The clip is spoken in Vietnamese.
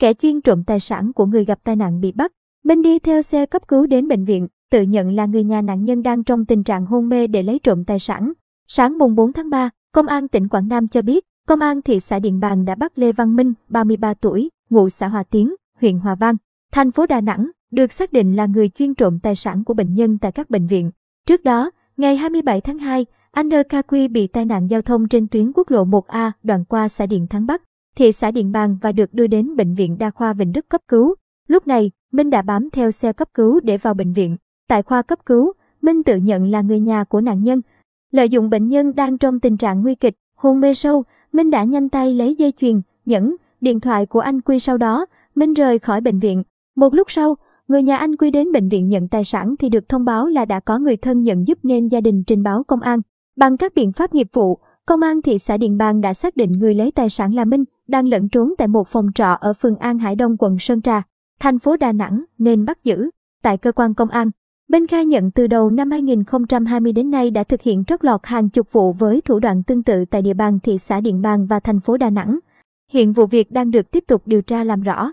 kẻ chuyên trộm tài sản của người gặp tai nạn bị bắt. Minh đi theo xe cấp cứu đến bệnh viện, tự nhận là người nhà nạn nhân đang trong tình trạng hôn mê để lấy trộm tài sản. Sáng mùng 4 tháng 3, Công an tỉnh Quảng Nam cho biết, Công an thị xã Điện Bàn đã bắt Lê Văn Minh, 33 tuổi, ngụ xã Hòa Tiến, huyện Hòa Vang, thành phố Đà Nẵng, được xác định là người chuyên trộm tài sản của bệnh nhân tại các bệnh viện. Trước đó, ngày 27 tháng 2, anh Kakui bị tai nạn giao thông trên tuyến quốc lộ 1A đoạn qua xã Điện Thắng Bắc, thị xã Điện Bàn và được đưa đến bệnh viện đa khoa Vĩnh Đức cấp cứu. Lúc này, Minh đã bám theo xe cấp cứu để vào bệnh viện. Tại khoa cấp cứu, Minh tự nhận là người nhà của nạn nhân. Lợi dụng bệnh nhân đang trong tình trạng nguy kịch, hôn mê sâu, Minh đã nhanh tay lấy dây chuyền, nhẫn, điện thoại của anh Quy sau đó, Minh rời khỏi bệnh viện. Một lúc sau, người nhà anh Quy đến bệnh viện nhận tài sản thì được thông báo là đã có người thân nhận giúp nên gia đình trình báo công an. Bằng các biện pháp nghiệp vụ, công an thị xã Điện Bàn đã xác định người lấy tài sản là Minh, đang lẫn trốn tại một phòng trọ ở phường An Hải Đông quận Sơn Trà, thành phố Đà Nẵng nên bắt giữ. Tại cơ quan công an, Bên khai nhận từ đầu năm 2020 đến nay đã thực hiện trót lọt hàng chục vụ với thủ đoạn tương tự tại địa bàn thị xã Điện Bàn và thành phố Đà Nẵng. Hiện vụ việc đang được tiếp tục điều tra làm rõ.